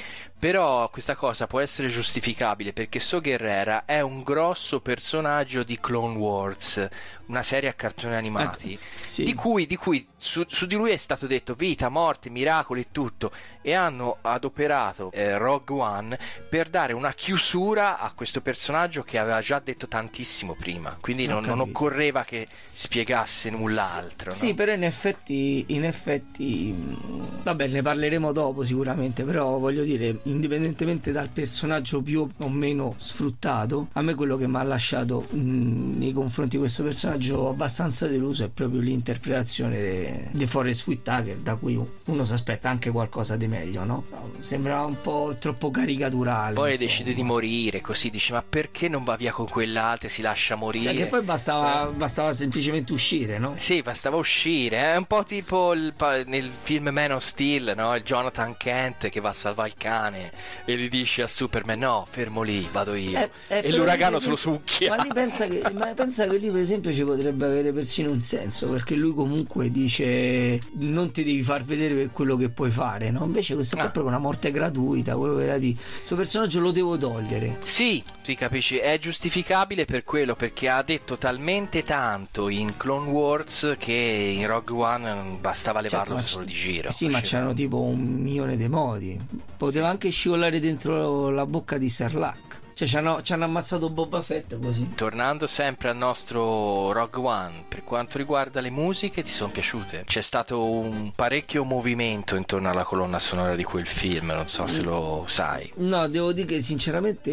Però questa cosa può essere giustificabile perché So Guerrera è un grosso personaggio di Clone Wars, una serie a cartoni animati, Ecco, sì. di cui, di cui su, su di lui è stato detto vita, morte, miracoli e tutto, e hanno adoperato eh, Rogue One per dare una chiusura a questo personaggio che aveva già detto tantissimo prima, quindi non, non capito. occorreva che spiegasse null'altro. Sì, no? però in effetti, in effetti, mh, vabbè, ne parleremo dopo sicuramente, però voglio dire, indipendentemente dal personaggio più o meno sfruttato, a me quello che mi ha lasciato mh, nei confronti di questo personaggio abbastanza deluso è proprio l'interpretazione di Forrest Whitaker, da cui uno si aspetta anche qualcosa di meglio, no? Sembrava un po' troppo caricaturale. Poi insomma. decide di morire, così dici: Ma perché non va via con quell'altra e si lascia morire? Cioè, che poi bastava, bastava semplicemente uscire, no? Sì, bastava uscire. È un po' tipo il nel film Man of Steel, no? Il Jonathan Kent che va a salvare il cane e gli dice a Superman: No, fermo lì, vado io. Eh, eh, e l'uragano se lo succhia. Ma pensa che, ma pensa che lì, per esempio, ci potrebbe avere persino un senso. Perché lui comunque dice: Non ti devi far vedere per quello che puoi fare, no? Invece questa Ah. è proprio una morte gratuita. Quello che da di questo personaggio lo devo togliere. Sì, sì, capisci, è giustificabile per quello, perché ha detto talmente tanto in Clone Wars che in Rogue One bastava Certo, levarlo ma solo di giro. Sì, ma c'erano tipo un milione di modi. Poteva anche scivolare dentro la bocca di Serlac. Cioè, ci hanno, ci hanno ammazzato Boba Fett così. Tornando sempre al nostro Rogue One, per quanto riguarda le musiche, ti sono piaciute? C'è stato un parecchio movimento intorno alla colonna sonora di quel film, non so se lo sai. No, devo dire che sinceramente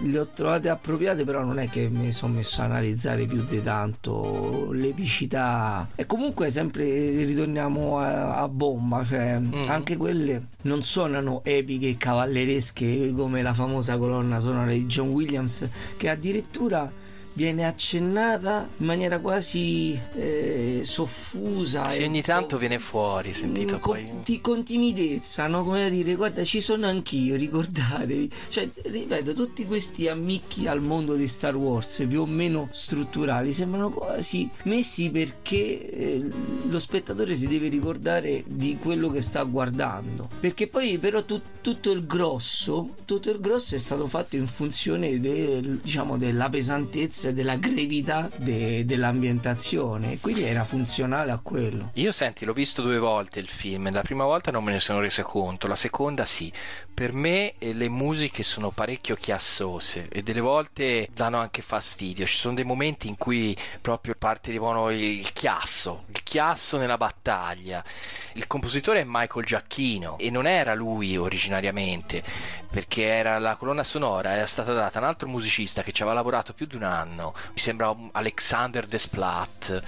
le ho trovate appropriate, però non è che mi sono messo a analizzare più di tanto l'epicità. E comunque sempre ritorniamo a, a bomba, cioè anche quelle non suonano epiche e cavalleresche come la famosa colonna sonora di John Williams, che addirittura viene accennata in maniera quasi eh, soffusa. Sì, e ogni tanto viene fuori, sentito con, poi. ti- con timidezza, no? Come a dire, guarda, ci sono anch'io, ricordatevi. Cioè, ripeto, tutti questi ammicchi al mondo di Star Wars, più o meno strutturali, sembrano quasi messi perché eh, lo spettatore si deve ricordare di quello che sta guardando. Perché poi, però, tu- tutto il grosso, tutto il grosso è stato fatto in funzione del, diciamo, della pesantezza e della gravità de- dell'ambientazione. Quindi era funzionale a quello. Io senti, l'ho visto due volte il film, la prima volta non me ne sono reso conto, la seconda sì. Per me eh, le musiche sono parecchio chiassose e delle volte danno anche fastidio. Ci sono dei momenti in cui proprio parte di buono il chiasso, il chiasso nella battaglia. Il compositore è Michael Giacchino e non era lui originariamente, perché era la colonna sonora era stata data a un altro musicista che ci aveva lavorato più di un anno anno. Mi sembra Alexander Desplat.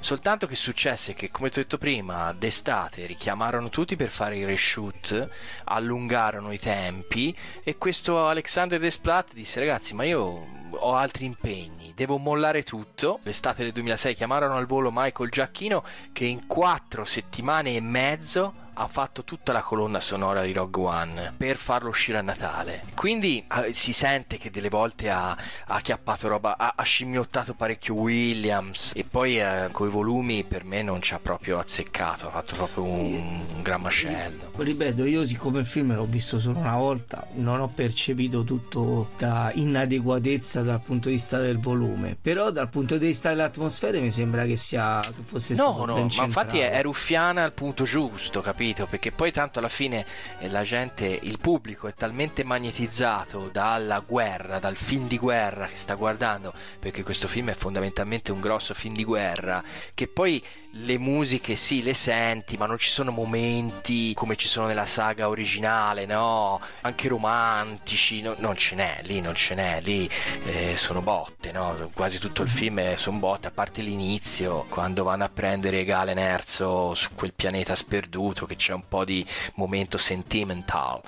Soltanto che successe che, come ti ho detto prima, d'estate richiamarono tutti per fare i reshoot, allungarono i tempi e questo Alexander Desplat disse ragazzi ma io ho altri impegni, devo mollare tutto. L'estate del 2006 chiamarono al volo Michael Giacchino che in quattro settimane e mezzo ha fatto tutta la colonna sonora di Rogue One per farlo uscire a Natale. Quindi eh, si sente che delle volte ha, ha chiappato roba, ha, ha, scimmiottato parecchio Williams e poi eh, con i volumi per me non ci ha proprio azzeccato, ha fatto proprio un, un gran mascello. Ripeto, io siccome il film l'ho visto solo una volta, non ho percepito tutto da inadeguatezza dal punto di vista del volume, però dal punto di vista dell'atmosfera mi sembra che sia che fosse no, stato no, ben ma infatti è, è ruffiana al punto giusto, capito? Perché poi tanto alla fine eh, la gente, il pubblico è talmente magnetizzato dalla guerra, dal film di guerra che sta guardando, perché questo film è fondamentalmente un grosso film di guerra, che poi le musiche sì le senti, ma non ci sono momenti come ci sono nella saga originale, no? Anche romantici, no? non ce n'è, lì non ce n'è, lì eh, sono botte, no? Quasi tutto il film è, sono botte, a parte l'inizio, quando vanno a prendere Galen Erzo su quel pianeta sperduto, che c'è un po' di momento sentimental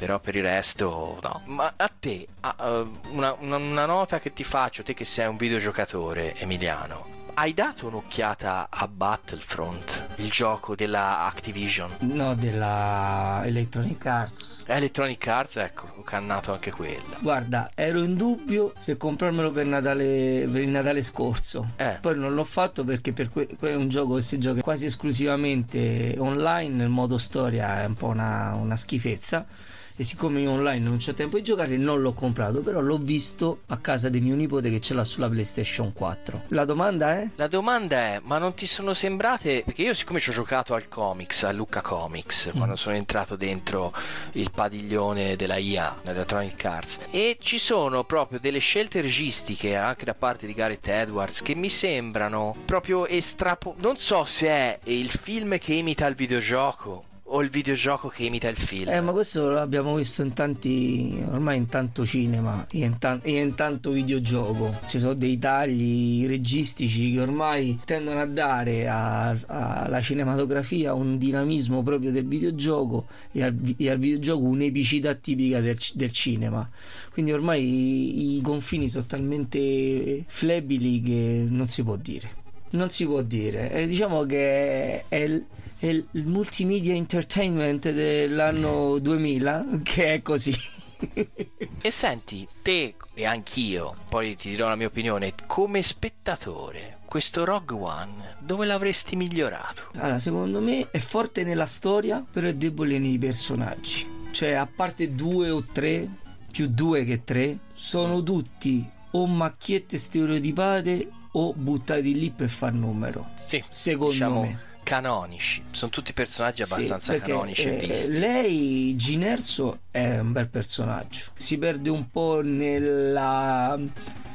però per il resto no. Ma a te, uh, una, una, una, nota che ti faccio, te che sei un videogiocatore, Emiliano. Hai dato un'occhiata a Battlefront, il gioco della Activision? No, della Electronic Arts. Electronic Arts, ecco, ho cannato anche quella. Guarda, ero in dubbio se comprarmelo per, Natale, per il Natale scorso. Eh. Poi non l'ho fatto perché per que- è un gioco che si gioca quasi esclusivamente online, nel modo storia è un po' una, una schifezza e siccome io online non c'ho tempo di giocare non l'ho comprato però l'ho visto a casa di mio nipote che ce l'ha sulla PlayStation 4 la domanda è? la domanda è ma non ti sono sembrate perché io siccome ci ho giocato al comics a Luca Comics mm. quando sono entrato dentro il padiglione della IA Electronic Arts e ci sono proprio delle scelte registiche anche da parte di Gareth Edwards che mi sembrano proprio estrapo non so se è il film che imita il videogioco o il videogioco che imita il film. Eh, ma questo l'abbiamo visto in tanti, ormai in tanto cinema e in, tan- e in, tanto videogioco. Ci sono dei tagli registici che ormai tendono a dare alla cinematografia un dinamismo proprio del videogioco e al, e al videogioco un'epicità tipica del, del, cinema. Quindi ormai i, i confini sono talmente flebili che non si può dire. Non si può dire. E diciamo che è il è il multimedia entertainment dell'anno 2000 che è così. e senti, te e anch'io, poi ti dirò la mia opinione, come spettatore, questo Rogue One dove l'avresti migliorato? Allora, secondo me è forte nella storia, però è debole nei personaggi. Cioè, a parte due o tre, più due che tre, sono tutti o macchiette stereotipate o buttati lì per far numero. Sì, secondo diciamo... me canonici. Sono tutti personaggi abbastanza sì, canonici e eh, visti. Lei, Ginerso, è un bel personaggio. Si perde un po' nella.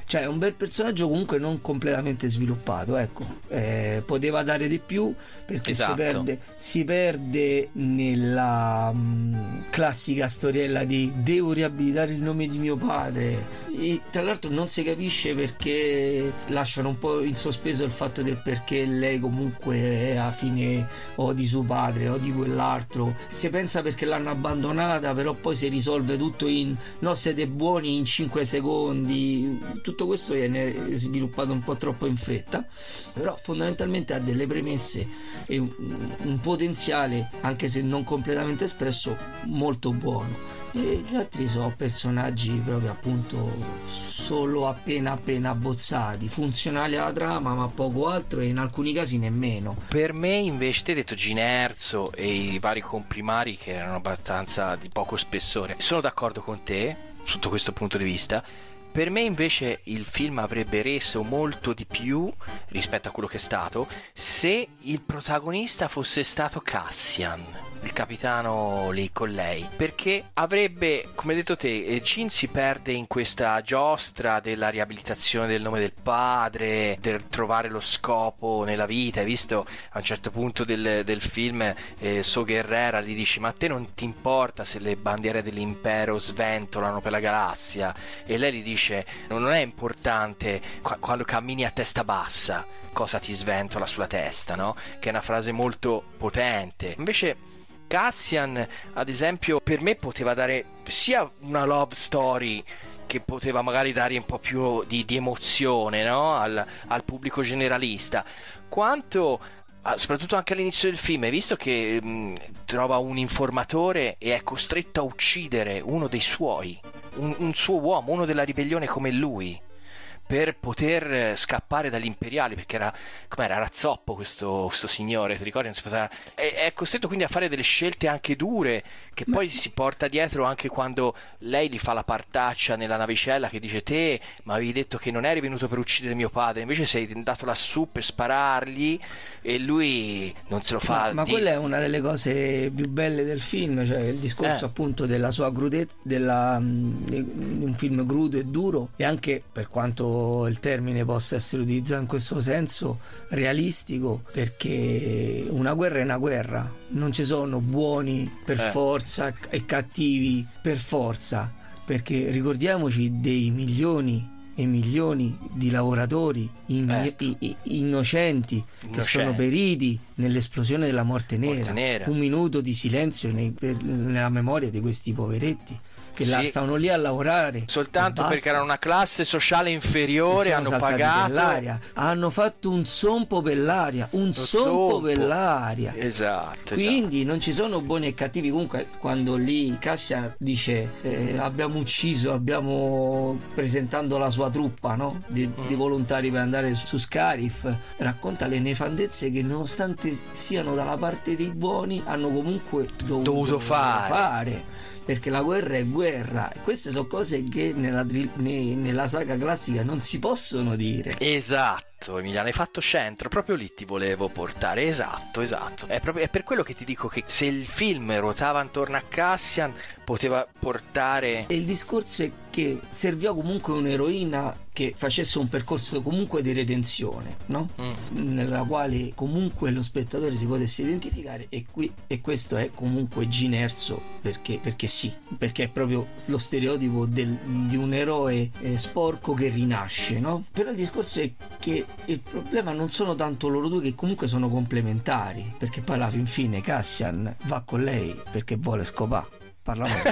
Cioè, è un bel personaggio comunque non completamente sviluppato. Ecco, eh, poteva dare di più perché esatto. si, perde, si perde nella mh, classica storiella di devo riabilitare il nome di mio padre. E tra l'altro non si capisce perché lasciano un po' in sospeso il fatto del perché lei comunque è a fine o di suo padre o di quell'altro. Si pensa perché l'hanno abbandonata, però poi si risolve tutto in no, siete buoni in 5 secondi. Tutto questo viene sviluppato un po' troppo in fretta, però fondamentalmente ha delle premesse e un potenziale, anche se non completamente espresso, molto buono. E gli altri sono personaggi proprio appunto solo appena appena abbozzati, funzionali alla trama, ma poco altro e in alcuni casi nemmeno. Per me invece ti hai detto Ginerzo e i vari comprimari che erano abbastanza di poco spessore. Sono d'accordo con te sotto questo punto di vista. Per me invece il film avrebbe reso molto di più rispetto a quello che è stato se il protagonista fosse stato Cassian il capitano lì con lei, perché avrebbe, come detto te, Gin si perde in questa giostra della riabilitazione del nome del padre, del trovare lo scopo nella vita. Hai visto a un certo punto del, del film eh, So Guerrera gli dici ma a te non ti importa se le bandiere dell'impero sventolano per la galassia? E lei gli dice non è importante quando cammini a testa bassa cosa ti sventola sulla testa, no? Che è una frase molto potente. Invece Cassian, ad esempio, per me poteva dare sia una love story che poteva magari dare un po' più di, di emozione no? al, al, pubblico generalista, quanto soprattutto anche all'inizio del film, hai visto che mh, trova un informatore e è costretto a uccidere uno dei suoi, un, un suo uomo, uno della ribellione come lui per poter scappare dagli imperiali perché era com'era razzoppo questo, questo signore ti ricordi? Poteva, è, è, costretto quindi a fare delle scelte anche dure che Ma... poi si porta dietro anche quando lei gli fa la partaccia nella navicella che dice te ma avevi detto che non eri venuto per uccidere mio padre invece sei andato lassù per sparargli e lui non se lo fa ma, ma di... quella è una delle cose più belle del film cioè il discorso eh. appunto della sua crudezza della, di un film crudo e duro e anche per quanto il termine possa essere utilizzato in questo senso realistico perché una guerra è una guerra non ci sono buoni per eh. forza e cattivi per forza perché ricordiamoci dei milioni e milioni di lavoratori in, ecco. i, i, innocenti, che sono periti nell'esplosione della morte nera. morte nera. Un minuto di silenzio nei, nella memoria di questi poveretti che sì. stavano lì a lavorare. Soltanto perché erano una classe sociale inferiore, hanno pagato. L'aria. Hanno fatto un sompo per l'aria, un sompo, sompo, per l'aria. Esatto. Quindi esatto. non ci sono buoni e cattivi. Comunque, quando lì Cassia dice eh, abbiamo ucciso, abbiamo presentando la sua truppa no? di, mm. di, volontari per andare su, su Scarif, racconta le nefandezze che nonostante siano dalla parte dei buoni, hanno comunque dovuto, dovuto fare. fare perché la guerra è guerra. Queste sono cose che nella, nella saga classica non si possono dire. Esatto, Emiliano, hai fatto centro, proprio lì ti volevo portare. Esatto, esatto. È, proprio, è per quello che ti dico che se il film ruotava intorno a Cassian poteva portare... E il discorso è che serviva comunque un'eroina che facesse un percorso comunque di redenzione, no? Mm. Nella quale comunque lo spettatore si potesse identificare e, qui, e questo è comunque Ginerso perché, perché sì, perché è proprio lo stereotipo del, di un eroe eh, sporco che rinasce, no? Però il discorso è che il problema non sono tanto loro due che comunque sono complementari, perché poi alla fin fine Cassian va con lei perché vuole scopare Parliamo (laughs)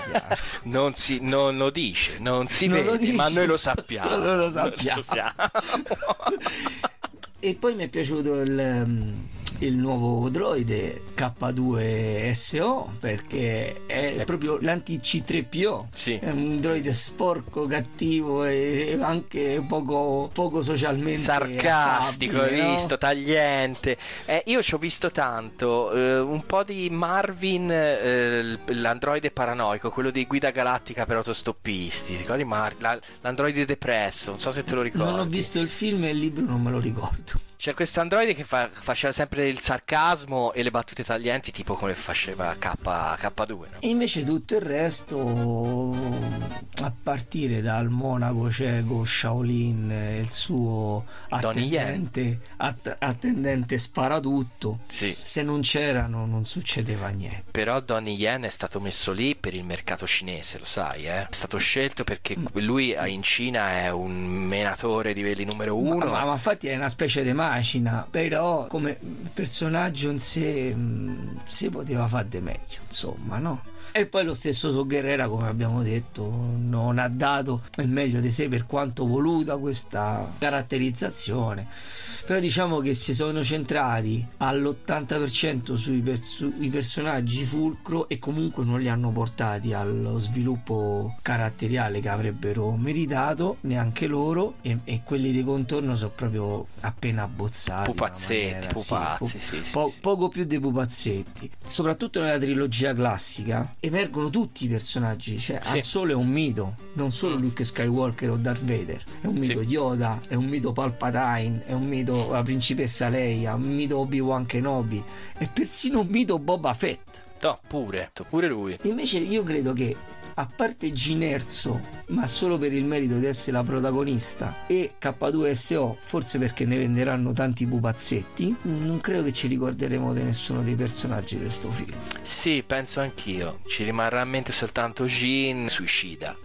di non, si, non lo dice, non si non vede, ma noi lo sappiamo. (laughs) noi lo sappiamo. Lo sappiamo. (laughs) e poi mi è piaciuto il il nuovo droide K2SO perché è eh. proprio l'anti-C3PO sì. è un droide sporco, cattivo e anche poco, poco socialmente sarcastico, affabile, hai visto, tagliente. Eh, io ci ho visto tanto eh, un po' di Marvin eh, l'androide paranoico quello di Guida Galattica per autostoppisti ricordi Mar- la, l'androide depresso non so se te lo ricordi non ho visto il film e il libro non me lo ricordo c'è questo androide che fa, faceva sempre il sarcasmo e le battute taglienti, tipo come faceva K, K2. No? E invece tutto il resto, a partire dal monaco cieco Shaolin e il suo attendente, att- attendente sparatutto, sì. se non c'erano non succedeva niente. Però Donnie Yen è stato messo lì per il mercato cinese, lo sai, eh? è stato scelto perché lui in Cina è un menatore di livelli numero uno. Ma, ma, ma infatti è una specie di mano macina, però come personaggio in sé mh, si poteva fare di meglio, insomma, no? E poi lo stesso So Guerrera, come abbiamo detto, non ha dato il meglio di sé per quanto voluta questa caratterizzazione però diciamo che si sono centrati all'80% sui, pers- personaggi fulcro e comunque non li hanno portati allo sviluppo caratteriale che avrebbero meritato neanche loro e, e quelli di contorno sono proprio appena abbozzati pupazzetti pupazzi sì, sì, sì, po- poco più dei pupazzetti. Soprattutto nella trilogia classica emergono tutti i personaggi cioè Han Solo è un mito non solo mm. Luke Skywalker o Darth Vader. È un mito Yoda è un mito Palpatine è un mito mito la principessa Leia, un mito Obi-Wan Kenobi e persino un mito Boba Fett. No, pure, pure lui. Invece io credo che a parte Ginerzo, ma solo per il merito di essere la protagonista, e K2SO, forse perché ne venderanno tanti pupazzetti, non credo che ci ricorderemo di nessuno dei personaggi di questo film. Sì, penso anch'io. Ci rimarrà a mente soltanto Jean suicida.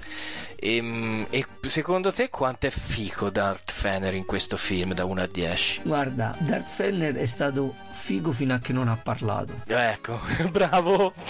E, ehm, e, secondo te quanto è fico Darth Fener in questo film da 1 a 10? Guarda, Darth Fener è stato figo fino a che non ha parlato. Ecco, (laughs) bravo. (laughs)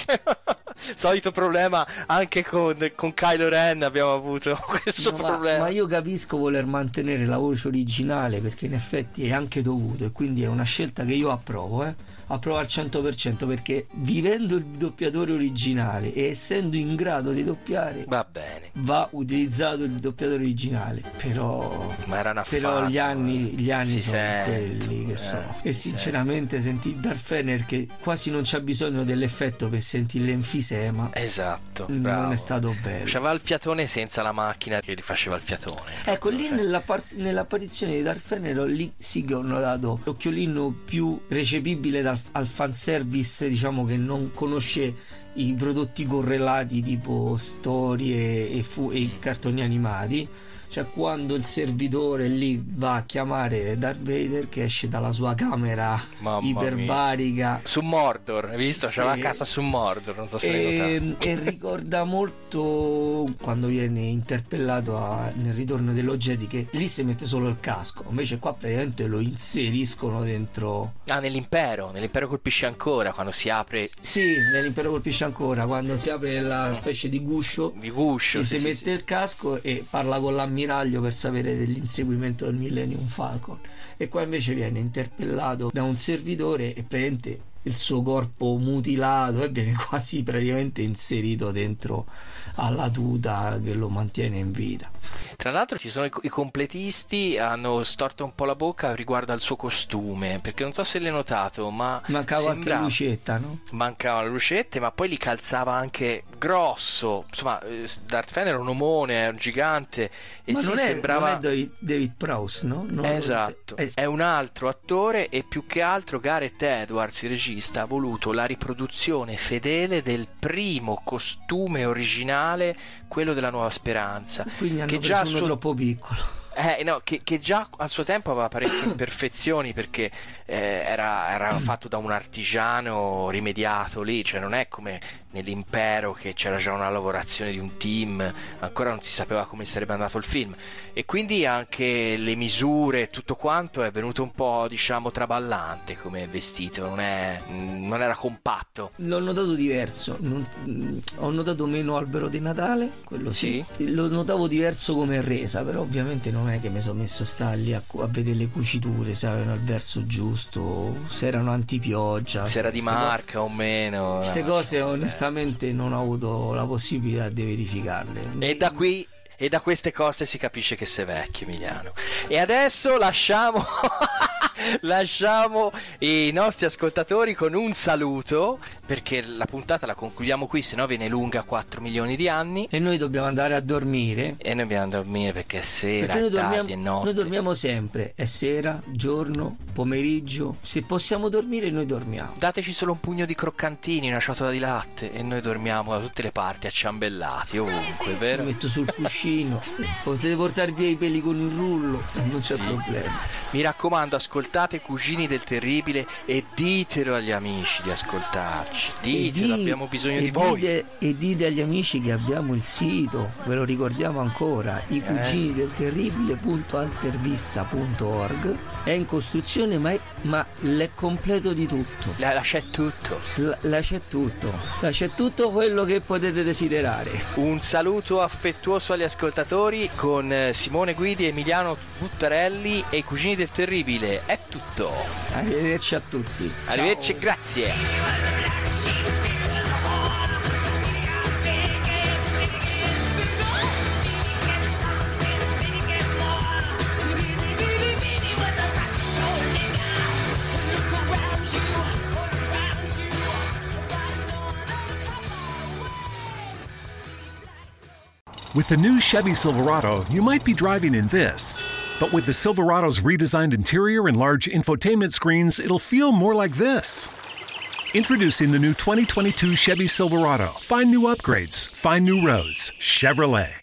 Solito problema anche con, con Kylo Ren abbiamo avuto (laughs) questo ma, problema. Ma io capisco voler mantenere la voce originale perché in effetti è anche dovuto e quindi è una scelta che io approvo, eh approva al 100% perché vivendo il doppiatore originale e essendo in grado di doppiare va bene. va utilizzato il doppiatore originale però ma era una però gli anni, gli anni si sono sente, quelli che eh, sono. e sinceramente senti Darth Fener che quasi non c'ha bisogno dell'effetto per sentire l'enfisema esatto non bravo. è stato bello. Faceva il fiatone senza la macchina che gli faceva il fiatone ecco lì nella par- nell'apparizione di Darth Fener lì sì che hanno dato l'occhiolino più recepibile dal al, fanservice diciamo che non conosce i prodotti correlati tipo storie e, fu- e cartoni animati cioè quando il servitore lì va a chiamare Darth Vader che esce dalla sua camera Mamma iperbarica mia. su Mordor hai visto? Sì. c'era la casa su Mordor non so se e, e ricorda molto quando viene interpellato a, nel ritorno dello Jedi che lì si mette solo il casco invece qua praticamente lo inseriscono dentro ah nell'impero nell'impero colpisce ancora quando si apre sì nell'impero colpisce ancora quando si apre la specie di guscio di guscio sì, si sì, mette sì. il casco e parla con l'ammiraglio ammiraglio per sapere dell'inseguimento del Millennium Falcon. E qua invece viene interpellato da un servitore e praticamente il suo corpo mutilato e viene (laughs) quasi praticamente inserito dentro alla tuta che lo mantiene in vita. Tra l'altro ci sono i, i completisti hanno storto un po' la bocca riguardo al suo costume, perché non so se l'hai notato, ma mancava sembra... anche la lucetta, no? Mancavano le lucette, ma poi li calzava anche grosso. Insomma, eh, Darth Vader è un omone, è un gigante e ma si non è, sembrava non è David, David Prowse, no? Non esatto. È... è un altro attore e più che altro Gareth Edwards, il regista, ha voluto la riproduzione fedele del primo costume originale, quello della Nuova Speranza, Quindi hanno che già suo... troppo piccolo. Eh, no, che, che, già al suo tempo aveva parecchie (coughs) imperfezioni perché eh, era, era fatto da un artigiano rimediato lì, cioè non è come nell'impero che c'era già una lavorazione di un team, ancora non si sapeva come sarebbe andato il film e quindi anche le misure e tutto quanto è venuto un po' diciamo traballante come vestito, non, è, non era compatto. L'ho notato diverso, non, ho notato meno albero di Natale, quello sì. sì. Lo notavo diverso come resa, però ovviamente non è che mi sono messo sta lì a, a vedere le cuciture, se avevano il verso giusto, se erano antipioggia. Se era di marca o meno. Queste cose onestamente non ho avuto la possibilità di verificarle. E da qui e da queste cose si capisce che sei vecchio Emiliano e adesso lasciamo (laughs) lasciamo i nostri ascoltatori con un saluto perché la puntata la concludiamo qui se no viene lunga 4 milioni di anni. E noi dobbiamo andare a dormire. E noi dobbiamo dormire perché è sera perché noi, dormiamo, è notte. noi dormiamo sempre. È sera, giorno, pomeriggio. Se possiamo dormire noi dormiamo. Dateci solo un pugno di croccantini una ciotola di latte e noi dormiamo da tutte le parti acciambellati ovunque vero? mi metto sul (laughs) cuscino. Potete portare via i peli con il rullo non c'è sì. problema. Mi raccomando ascoltate Cugini del Terribile e ditelo agli amici di ascoltarci. Ditelo di, abbiamo bisogno di voi. dite, e dite agli amici che abbiamo il sito ve lo ricordiamo ancora i cugini del terribile.altervista.org è in costruzione ma, è, ma l'è completo di tutto. La, la c'è tutto. La, la c'è tutto. La c'è tutto quello che potete desiderare. Un saluto affettuoso agli ascoltatori con eh, Simone Guidi, Emiliano Buttarelli e i cugini del terribile è tutto arrivederci a tutti arrivederci Ciao. grazie With the new Chevy Silverado, you might be driving in this. But with the Silverado's redesigned interior and large infotainment screens, it'll feel more like this. Introducing the new 2022 Chevy Silverado. Find new upgrades, find new roads. Chevrolet.